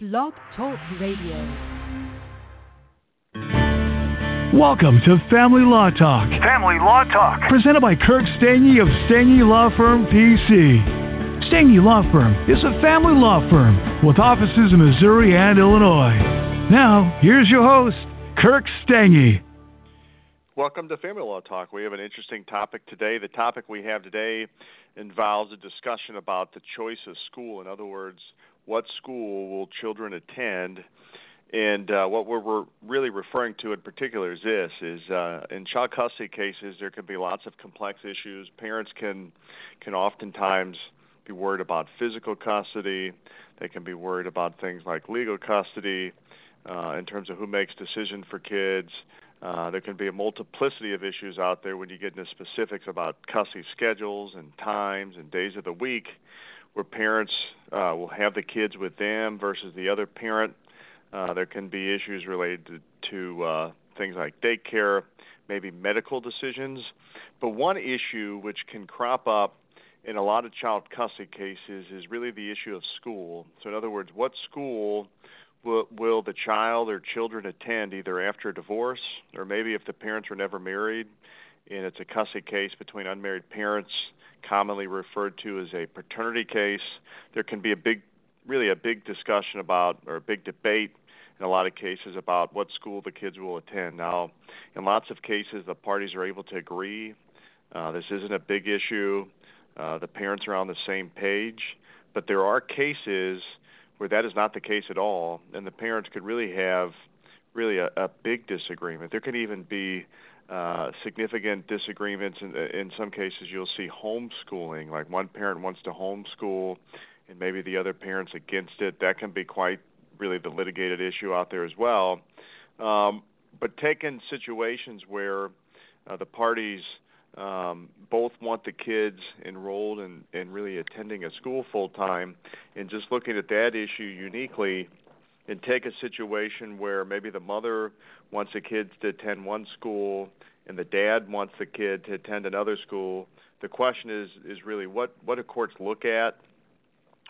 Blog Talk Radio. Welcome to Family Law Talk, Family Law Talk. presented by Kirk Stange of Stange Law Firm PC. Stange Law Firm is a family law firm with offices in Missouri and Illinois. Now, here's your host, Kirk Stange. Welcome to Family Law Talk. We have an interesting topic today. The topic we have today involves a discussion about the choice of school. In other words, what school will children attend? And uh, what we're, we're really referring to in particular is this: is uh, in child custody cases, there can be lots of complex issues. Parents can can oftentimes be worried about physical custody. They can be worried about things like legal custody, uh, in terms of who makes decision for kids. Uh, there can be a multiplicity of issues out there when you get into specifics about custody schedules and times and days of the week, where parents uh, will have the kids with them versus the other parent. Uh, there can be issues related to, to uh, things like daycare, maybe medical decisions. But one issue which can crop up in a lot of child custody cases is really the issue of school. So, in other words, what school will, will the child or children attend either after a divorce or maybe if the parents were never married and it's a custody case between unmarried parents, commonly referred to as a paternity case, there can be a big, really a big discussion about or a big debate in a lot of cases about what school the kids will attend. Now, in lots of cases, the parties are able to agree. Uh, this isn't a big issue. Uh, the parents are on the same page, but there are cases where that is not the case at all, and the parents could really have really a, a big disagreement. There can even be uh, significant disagreements. In, in some cases, you'll see homeschooling, like one parent wants to homeschool, and maybe the other parent's against it. That can be quite really the litigated issue out there as well. Um, but taking situations where uh, the parties um, both want the kids enrolled and, and really attending a school full time, and just looking at that issue uniquely, and take a situation where maybe the mother wants the kids to attend one school and the dad wants the kid to attend another school. The question is is really what what do courts look at?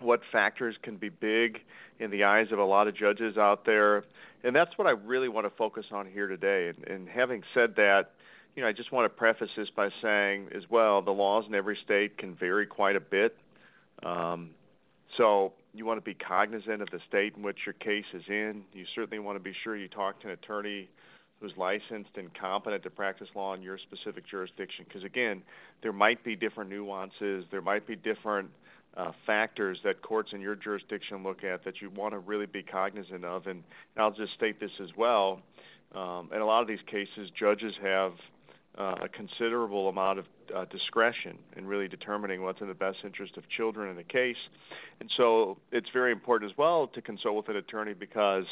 What factors can be big in the eyes of a lot of judges out there? And that's what I really want to focus on here today. And, and having said that, you know, I just want to preface this by saying as well, the laws in every state can vary quite a bit. Um, so you want to be cognizant of the state in which your case is in. You certainly want to be sure you talk to an attorney who's licensed and competent to practice law in your specific jurisdiction. Because again, there might be different nuances, there might be different uh, factors that courts in your jurisdiction look at that you want to really be cognizant of. And, and I'll just state this as well. Um, in a lot of these cases, judges have a considerable amount of uh, discretion in really determining what's in the best interest of children in a case. And so it's very important as well to consult with an attorney because,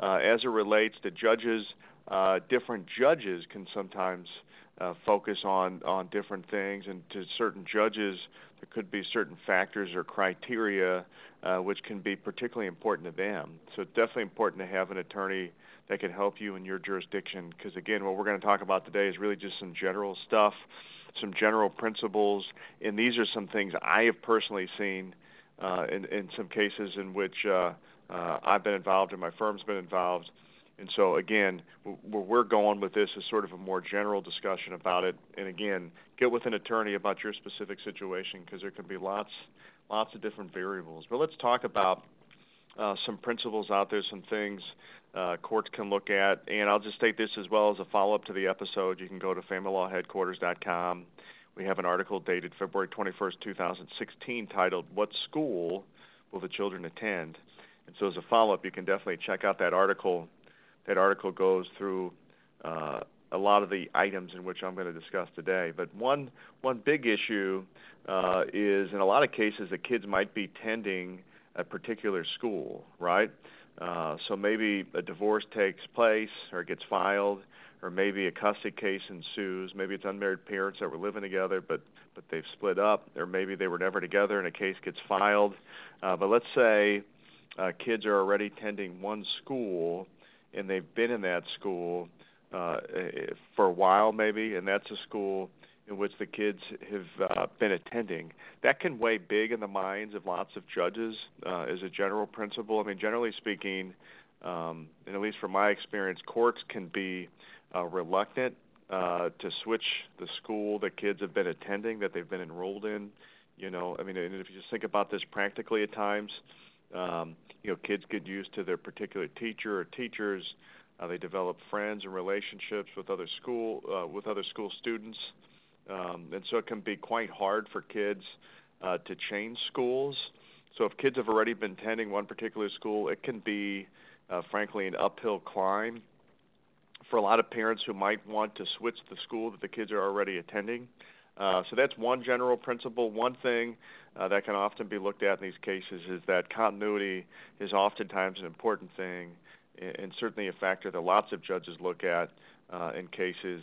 uh, as it relates to judges, uh, different judges can sometimes uh, focus on, on different things, and to certain judges, there could be certain factors or criteria uh, which can be particularly important to them. So it's definitely important to have an attorney that can help you in your jurisdiction. Because again, what we're going to talk about today is really just some general stuff, some general principles, and these are some things I have personally seen uh, in, in some cases in which uh, uh, I've been involved and my firm's been involved. And so, again, where we're going with this is sort of a more general discussion about it. And again, get with an attorney about your specific situation because there can be lots, lots of different variables. But let's talk about uh, some principles out there, some things uh, courts can look at. And I'll just state this as well as a follow up to the episode. You can go to familylawheadquarters.com. We have an article dated February 21st, 2016, titled What School Will the Children Attend? And so, as a follow up, you can definitely check out that article. That article goes through uh, a lot of the items in which I'm going to discuss today. But one one big issue uh, is in a lot of cases the kids might be tending a particular school, right? Uh, so maybe a divorce takes place or gets filed, or maybe a custody case ensues. Maybe it's unmarried parents that were living together, but but they've split up, or maybe they were never together and a case gets filed. Uh, but let's say uh, kids are already attending one school and they've been in that school uh, for a while, maybe, and that's a school in which the kids have uh, been attending. That can weigh big in the minds of lots of judges uh, as a general principle. I mean, generally speaking, um, and at least from my experience, courts can be uh, reluctant uh, to switch the school that kids have been attending, that they've been enrolled in. You know, I mean, and if you just think about this practically at times, um, you know, kids get used to their particular teacher or teachers. Uh, they develop friends and relationships with other school uh, with other school students, um, and so it can be quite hard for kids uh, to change schools. So if kids have already been attending one particular school, it can be, uh, frankly, an uphill climb for a lot of parents who might want to switch the school that the kids are already attending. Uh, so that's one general principle. One thing uh, that can often be looked at in these cases is that continuity is oftentimes an important thing, and certainly a factor that lots of judges look at uh, in cases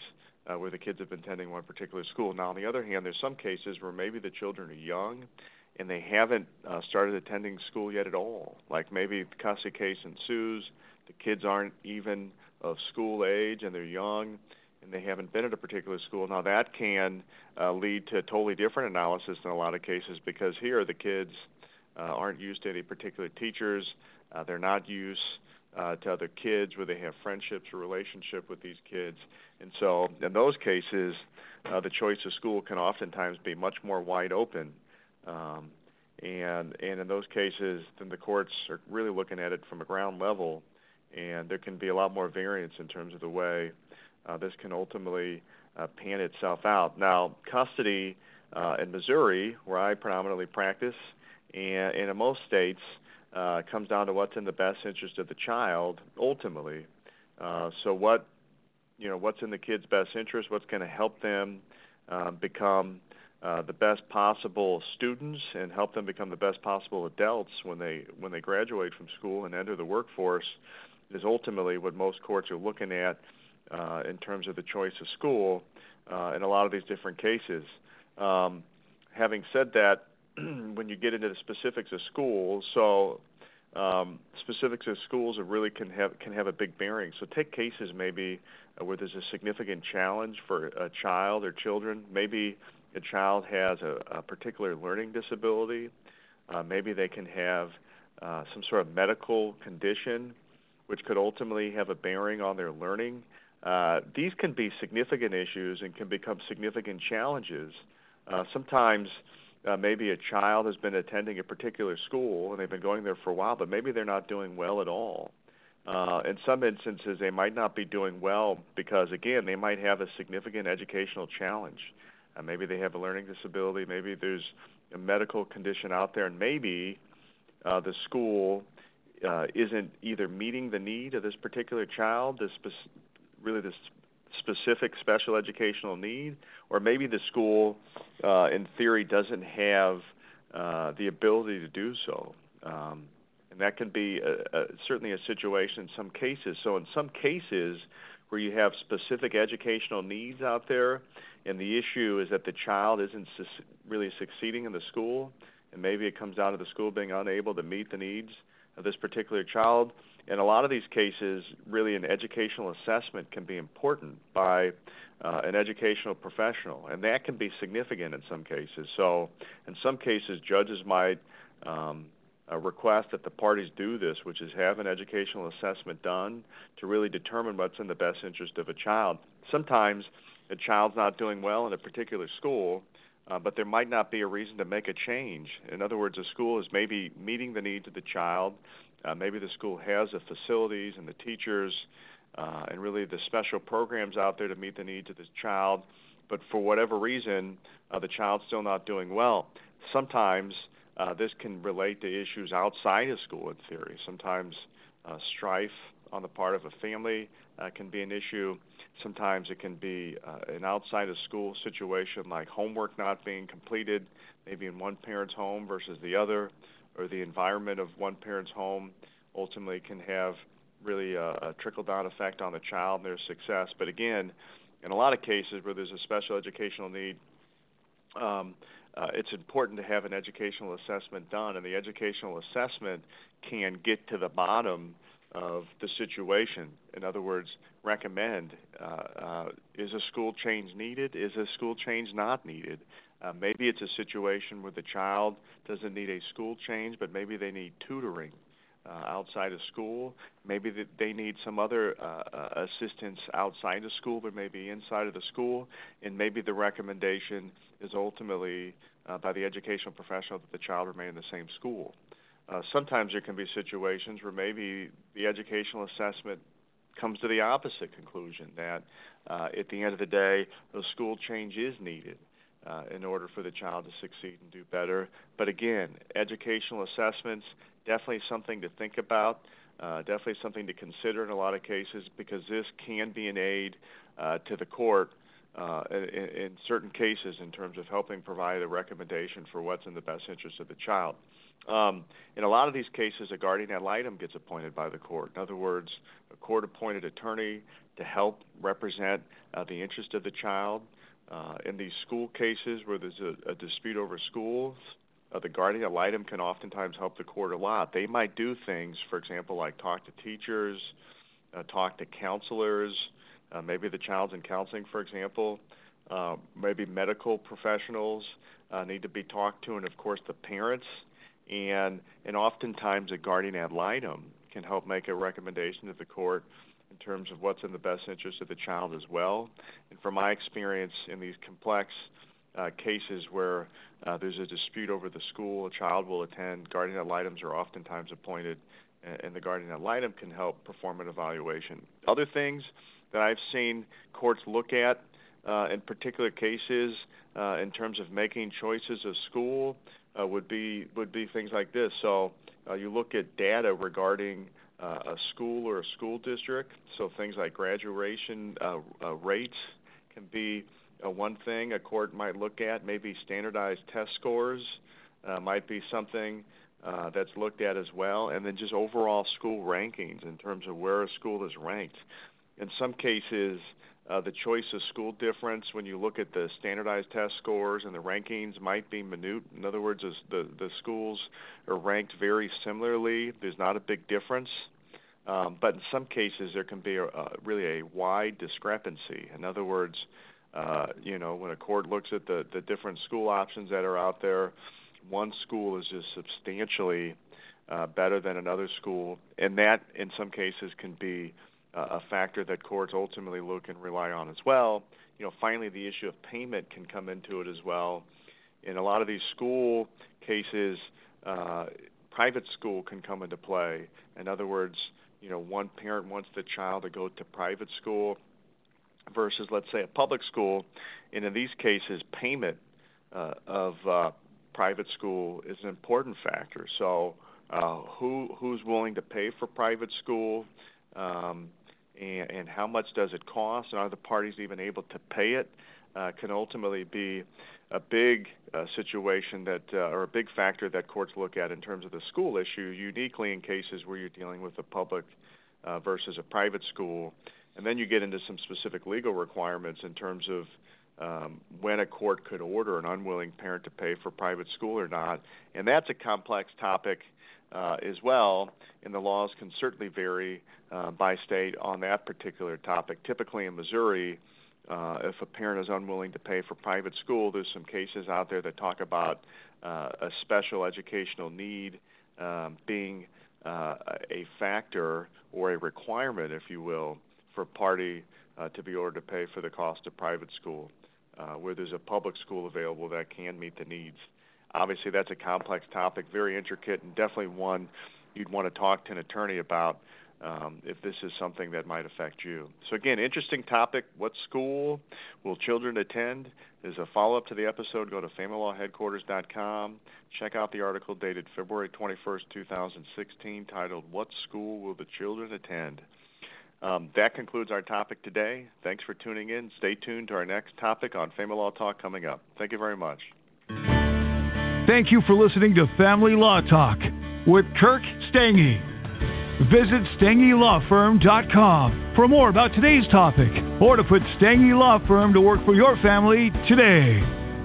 where the kids have been attending one particular school. Now, on the other hand, there's some cases where maybe the children are young and they haven't uh, started attending school yet at all. Like maybe the custody case ensues, the kids aren't even of school age and they're young and they haven't been at a particular school. Now that can uh, lead to a totally different analysis in a lot of cases because here the kids uh, aren't used to any particular teachers. Uh, they're not used uh, to other kids where they have friendships or relationship with these kids. And so in those cases, uh, the choice of school can oftentimes be much more wide open. Um, and and in those cases, then the courts are really looking at it from a ground level, and there can be a lot more variance in terms of the way uh, this can ultimately uh, pan itself out. Now, custody uh, in Missouri, where I predominantly practice, and, and in most states, uh, comes down to what's in the best interest of the child ultimately. Uh, so what you know what's in the kid's best interest, what's going to help them uh, become uh, the best possible students and help them become the best possible adults when they when they graduate from school and enter the workforce is ultimately what most courts are looking at uh, in terms of the choice of school uh, in a lot of these different cases. Um, having said that, when you get into the specifics of schools, so um, specifics of schools really can have can have a big bearing. So take cases maybe uh, where there's a significant challenge for a child or children. Maybe a child has a, a particular learning disability. Uh, maybe they can have uh, some sort of medical condition, which could ultimately have a bearing on their learning. Uh, these can be significant issues and can become significant challenges. Uh, sometimes uh, maybe a child has been attending a particular school and they've been going there for a while, but maybe they're not doing well at all. Uh, in some instances, they might not be doing well because, again, they might have a significant educational challenge. Uh, maybe they have a learning disability. Maybe there's a medical condition out there, and maybe uh, the school uh, isn't either meeting the need of this particular child, this spe- really this specific special educational need, or maybe the school, uh, in theory, doesn't have uh, the ability to do so. Um, and that can be a, a, certainly a situation in some cases. So, in some cases where you have specific educational needs out there, and the issue is that the child isn't su- really succeeding in the school, and maybe it comes down to the school being unable to meet the needs of this particular child. In a lot of these cases, really an educational assessment can be important by uh, an educational professional, and that can be significant in some cases. So, in some cases, judges might um, uh, request that the parties do this, which is have an educational assessment done to really determine what's in the best interest of a child. Sometimes a child's not doing well in a particular school, uh, but there might not be a reason to make a change. In other words, a school is maybe meeting the needs of the child. Uh, maybe the school has the facilities and the teachers uh, and really the special programs out there to meet the needs of the child. But for whatever reason, uh, the child's still not doing well. Sometimes uh, this can relate to issues outside of school in theory. Sometimes uh, strife on the part of a family uh, can be an issue. Sometimes it can be uh, an outside of school situation like homework not being completed, maybe in one parent's home versus the other, or the environment of one parent's home ultimately can have really a, a trickle down effect on the child and their success. But again, in a lot of cases where there's a special educational need, um, uh, it's important to have an educational assessment done, and the educational assessment can get to the bottom of the situation. In other words, recommend uh, uh, is a school change needed? Is a school change not needed? Uh, maybe it's a situation where the child doesn't need a school change, but maybe they need tutoring uh, outside of school. Maybe they need some other uh, uh, assistance outside of school, but maybe inside of the school. And maybe the recommendation is ultimately uh, by the educational professional that the child remain in the same school. Uh, sometimes there can be situations where maybe the educational assessment comes to the opposite conclusion that uh, at the end of the day, a school change is needed. Uh, in order for the child to succeed and do better. But again, educational assessments definitely something to think about. Uh, definitely something to consider in a lot of cases because this can be an aid uh, to the court uh, in, in, certain cases in terms of helping provide a recommendation for what's in the best interest of the child. Um, in a lot of these cases, a guardian ad litem gets appointed by the court. In other words, a court appointed attorney to help represent uh, the interest of the child. Uh, in these school cases where there's a, a dispute over schools, uh, the guardian ad litem can oftentimes help the court a lot. They might do things, for example, like talk to teachers, uh, talk to counselors, uh, maybe the child's in counseling, for example. Uh, maybe medical professionals uh, need to be talked to, and of course the parents. And and oftentimes a guardian ad litem can help make a recommendation to the court in terms of what's in the best interest of the child as well. And from my experience in these complex uh, cases where uh, there's a dispute over the school a child will attend, guardian ad litems are oftentimes appointed, and the guardian ad litem can help perform an evaluation. Other things that I've seen courts look at uh, in particular cases uh, in terms of making choices of school uh, would be would be things like this. So uh, you look at data regarding a school or a school district. So things like graduation uh, uh, rates can be uh, one thing a court might look at. Maybe standardized test scores uh, might be something uh, that's looked at as well, and then just overall school rankings in terms of where a school is ranked. In some cases, uh, the choice of school difference when you look at the standardized test scores and the rankings might be minute. In other words, the the schools are ranked very similarly. There's not a big difference, um, but in some cases there can be a, really a wide discrepancy. In other words, uh, you know, when a court looks at the, the different school options that are out there, one school is just substantially uh, better than another school, and that in some cases can be a factor that courts ultimately look and rely on as well. You know, finally, the issue of payment can come into it as well. In a lot of these school cases, uh, private school can come into play. In other words, you know, one parent wants the child to go to private school versus, let's say, a public school. And in these cases, payment uh, of uh, private school is an important factor. So, uh, who who's willing to pay for private school, um, and, and how much does it cost, and are the parties even able to pay it? Uh, can ultimately be a big uh, situation that, uh, or a big factor that courts look at in terms of the school issue, uniquely in cases where you're dealing with a public uh, versus a private school. And then you get into some specific legal requirements in terms of um, when a court could order an unwilling parent to pay for private school or not. And that's a complex topic uh, as well, and the laws can certainly vary uh, by state on that particular topic. Typically in Missouri, uh, if a parent is unwilling to pay for private school, there's some cases out there that talk about uh, a special educational need um, being uh, a factor or a requirement, if you will, for a party uh, to be ordered to pay for the cost of private school, uh, where there's a public school available that can meet the needs. Obviously, that's a complex topic, very intricate, and definitely one you'd want to talk to an attorney about um, if this is something that might affect you. So, again, interesting topic. What school will children attend? Is a follow up to the episode. Go to familylawheadquarters.com. Check out the article dated February 21st, 2016, titled What School Will the Children Attend? Um, that concludes our topic today. Thanks for tuning in. Stay tuned to our next topic on Family Law Talk coming up. Thank you very much. Thank you for listening to Family Law Talk with Kirk Stange. Visit StangeLawFirm.com for more about today's topic or to put Stange Law Firm to work for your family today.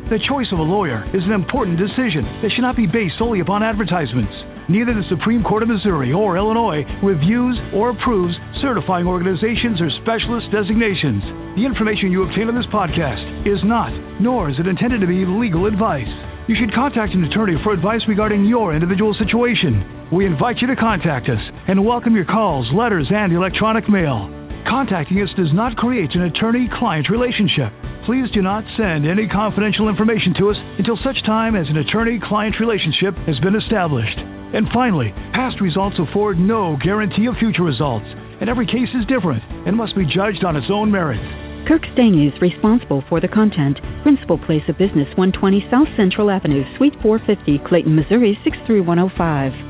The choice of a lawyer is an important decision that should not be based solely upon advertisements. Neither the Supreme Court of Missouri or Illinois reviews or approves certifying organizations or specialist designations. The information you obtain on this podcast is not, nor is it intended to be legal advice. You should contact an attorney for advice regarding your individual situation. We invite you to contact us and welcome your calls, letters, and electronic mail. Contacting us does not create an attorney client relationship. Please do not send any confidential information to us until such time as an attorney client relationship has been established. And finally, past results afford no guarantee of future results, and every case is different and must be judged on its own merits. Kirk Stange is responsible for the content. Principal place of business 120 South Central Avenue, Suite 450, Clayton, Missouri 63105.